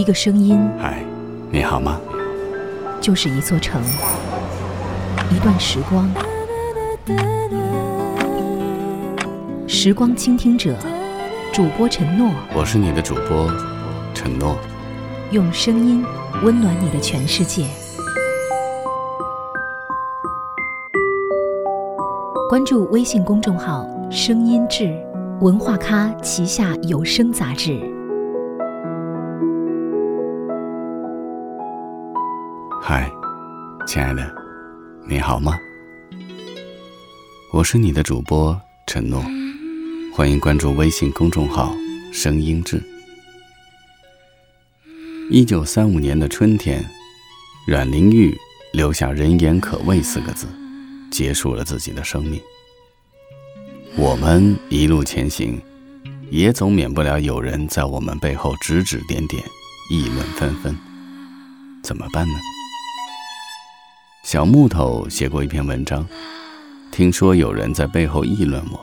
一个声音，嗨，你好吗？就是一座城，一段时光。时光倾听者，主播陈诺，我是你的主播陈诺，用声音温暖你的全世界。关注微信公众号“声音志”，文化咖旗下有声杂志。嗨，亲爱的，你好吗？我是你的主播陈诺，欢迎关注微信公众号“声音志”。一九三五年的春天，阮玲玉留下“人言可畏”四个字。结束了自己的生命。我们一路前行，也总免不了有人在我们背后指指点点、议论纷纷。怎么办呢？小木头写过一篇文章，听说有人在背后议论我，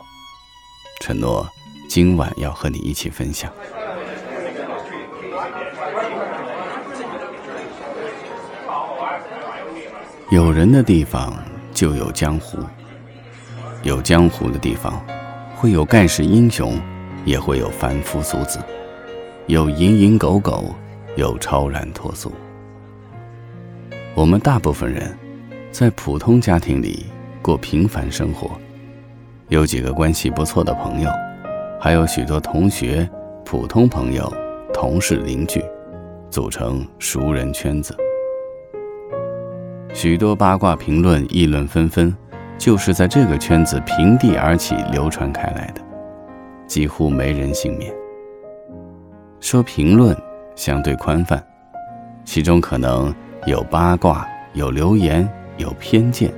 承诺今晚要和你一起分享。有人的地方。就有江湖，有江湖的地方，会有盖世英雄，也会有凡夫俗子，有蝇营狗苟，有超然脱俗。我们大部分人，在普通家庭里过平凡生活，有几个关系不错的朋友，还有许多同学、普通朋友、同事、邻居，组成熟人圈子。许多八卦评论议论纷纷，就是在这个圈子平地而起、流传开来的，几乎没人幸免。说评论相对宽泛，其中可能有八卦、有流言、有偏见，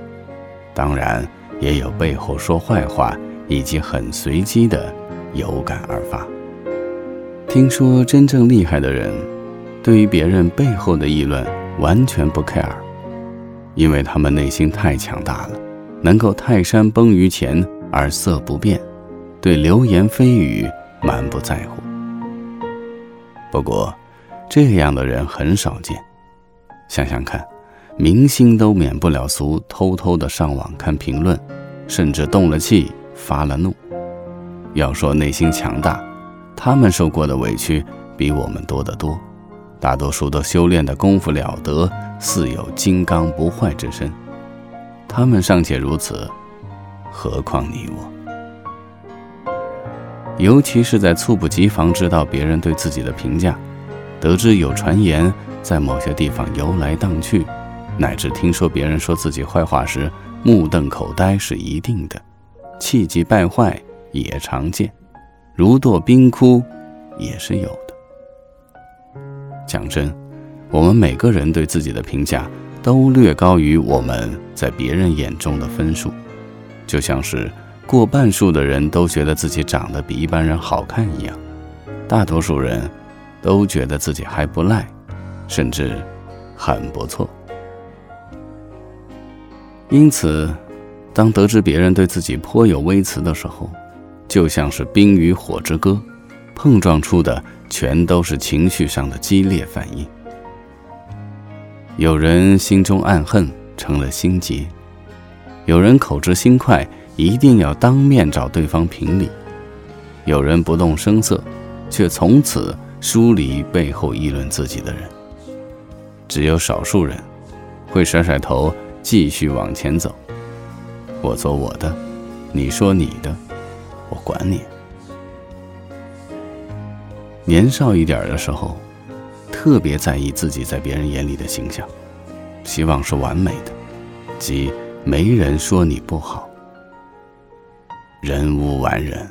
当然也有背后说坏话，以及很随机的有感而发。听说真正厉害的人，对于别人背后的议论完全不 care。因为他们内心太强大了，能够泰山崩于前而色不变，对流言蜚语满不在乎。不过，这样的人很少见。想想看，明星都免不了俗，偷偷的上网看评论，甚至动了气发了怒。要说内心强大，他们受过的委屈比我们多得多。大多数都修炼的功夫了得，似有金刚不坏之身。他们尚且如此，何况你我？尤其是在猝不及防知道别人对自己的评价，得知有传言在某些地方游来荡去，乃至听说别人说自己坏话时，目瞪口呆是一定的，气急败坏也常见，如堕冰窟也是有的。讲真，我们每个人对自己的评价都略高于我们在别人眼中的分数，就像是过半数的人都觉得自己长得比一般人好看一样，大多数人都觉得自己还不赖，甚至很不错。因此，当得知别人对自己颇有微词的时候，就像是冰与火之歌，碰撞出的。全都是情绪上的激烈反应。有人心中暗恨，成了心结；有人口直心快，一定要当面找对方评理；有人不动声色，却从此疏离背后议论自己的人。只有少数人，会甩甩头，继续往前走。我做我的，你说你的，我管你。年少一点的时候，特别在意自己在别人眼里的形象，希望是完美的，即没人说你不好。人无完人，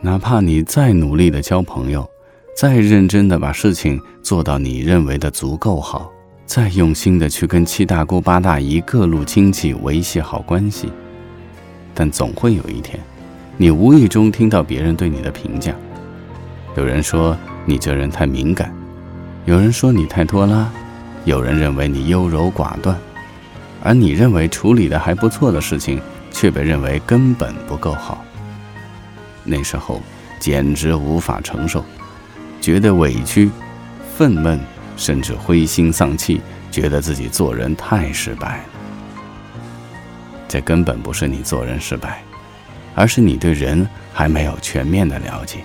哪怕你再努力的交朋友，再认真的把事情做到你认为的足够好，再用心的去跟七大姑八大姨各路亲戚维系好关系，但总会有一天，你无意中听到别人对你的评价。有人说你这人太敏感，有人说你太拖拉，有人认为你优柔寡断，而你认为处理的还不错的事情，却被认为根本不够好。那时候简直无法承受，觉得委屈、愤懑甚至灰心丧气，觉得自己做人太失败了。这根本不是你做人失败，而是你对人还没有全面的了解。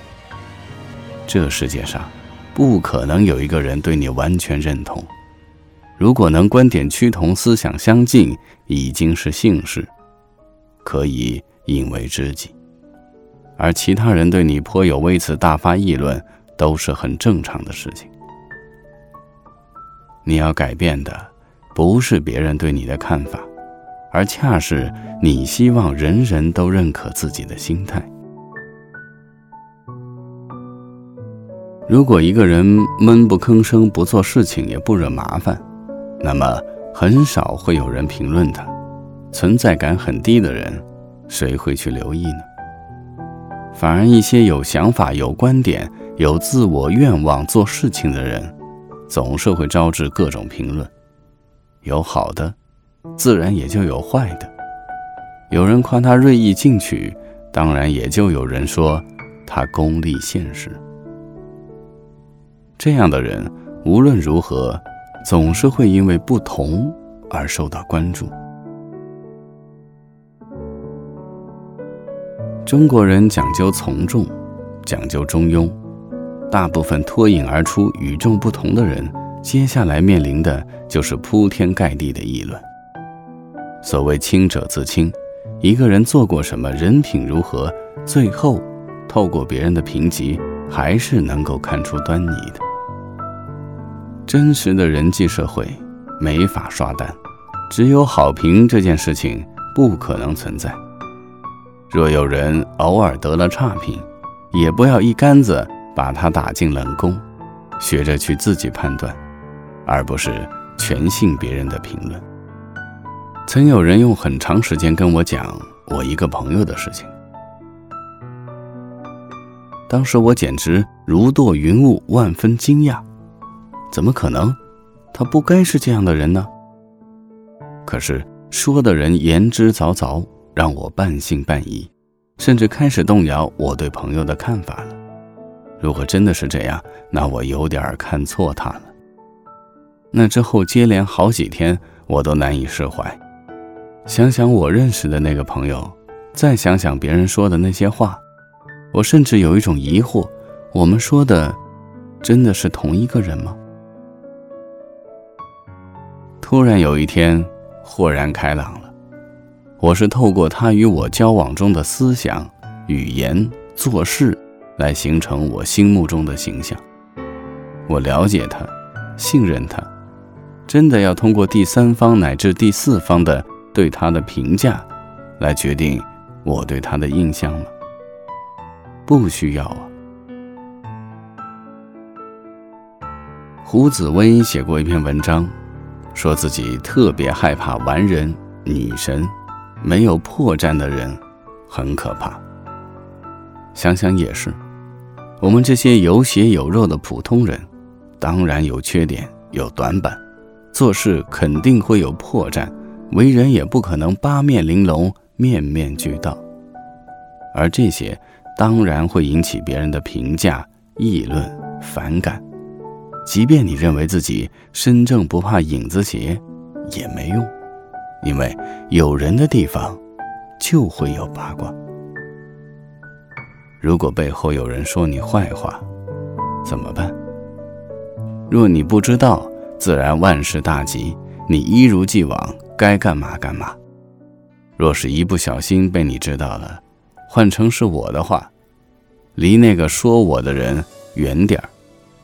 这世界上，不可能有一个人对你完全认同。如果能观点趋同、思想相近，已经是幸事，可以引为知己；而其他人对你颇有微词，大发议论，都是很正常的事情。你要改变的，不是别人对你的看法，而恰是你希望人人都认可自己的心态。如果一个人闷不吭声，不做事情，也不惹麻烦，那么很少会有人评论他。存在感很低的人，谁会去留意呢？反而一些有想法、有观点、有自我愿望做事情的人，总是会招致各种评论。有好的，自然也就有坏的。有人夸他锐意进取，当然也就有人说他功利现实。这样的人无论如何，总是会因为不同而受到关注。中国人讲究从众，讲究中庸，大部分脱颖而出、与众不同的人，接下来面临的就是铺天盖地的议论。所谓清者自清，一个人做过什么，人品如何，最后透过别人的评级，还是能够看出端倪的。真实的人际社会没法刷单，只有好评这件事情不可能存在。若有人偶尔得了差评，也不要一竿子把他打进冷宫，学着去自己判断，而不是全信别人的评论。曾有人用很长时间跟我讲我一个朋友的事情，当时我简直如堕云雾，万分惊讶。怎么可能？他不该是这样的人呢。可是说的人言之凿凿，让我半信半疑，甚至开始动摇我对朋友的看法了。如果真的是这样，那我有点看错他了。那之后接连好几天，我都难以释怀。想想我认识的那个朋友，再想想别人说的那些话，我甚至有一种疑惑：我们说的，真的是同一个人吗？突然有一天，豁然开朗了。我是透过他与我交往中的思想、语言、做事，来形成我心目中的形象。我了解他，信任他，真的要通过第三方乃至第四方的对他的评价，来决定我对他的印象吗？不需要啊。胡紫薇写过一篇文章。说自己特别害怕完人、女神，没有破绽的人，很可怕。想想也是，我们这些有血有肉的普通人，当然有缺点、有短板，做事肯定会有破绽，为人也不可能八面玲珑、面面俱到。而这些，当然会引起别人的评价、议论、反感。即便你认为自己身正不怕影子斜，也没用，因为有人的地方，就会有八卦。如果背后有人说你坏话，怎么办？若你不知道，自然万事大吉，你一如既往该干嘛干嘛。若是一不小心被你知道了，换成是我的话，离那个说我的人远点儿，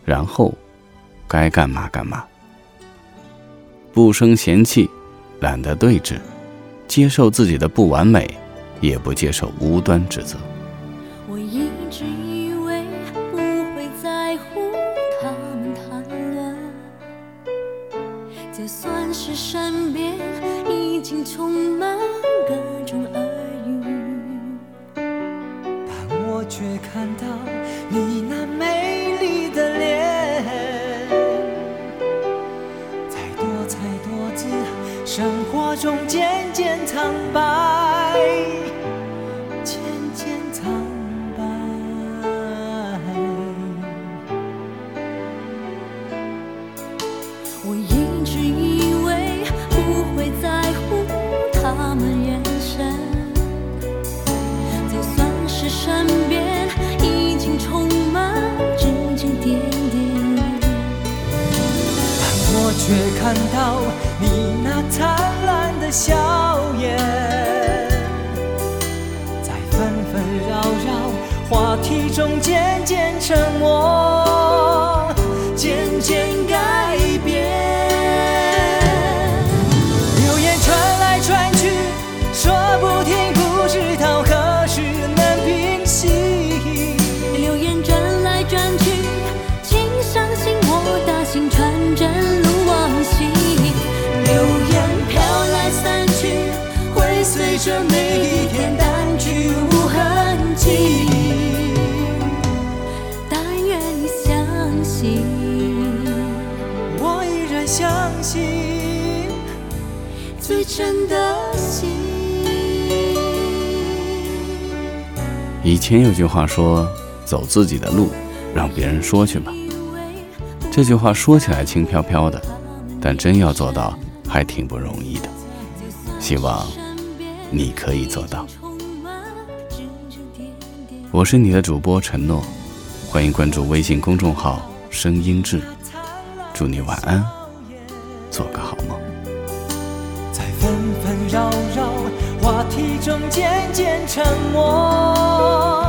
然后。该干嘛干嘛，不生嫌弃，懒得对峙，接受自己的不完美，也不接受无端指责。一直以为不会在乎他们谈论，就算是身边已经充满各种耳语，但我却看到你那美丽的脸。在多姿多彩生活中渐渐苍白，却看到你那灿烂的笑颜在纷纷扰扰话题中间以前有句话说：“走自己的路，让别人说去吧。”这句话说起来轻飘飘的，但真要做到，还挺不容易的。希望你可以做到。我是你的主播陈诺，欢迎关注微信公众号“声音志”，祝你晚安，做个好梦。缭绕话题中渐渐沉默，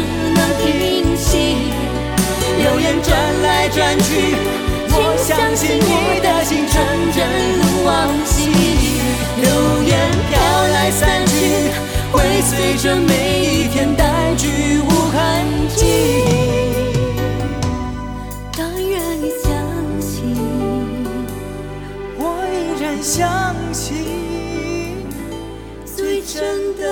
只能平息。流言转来转去，我相信你的心纯真如往昔。流言飘来散去，会随着每一天淡去无痕迹。但愿你相信。我依然相信。最真的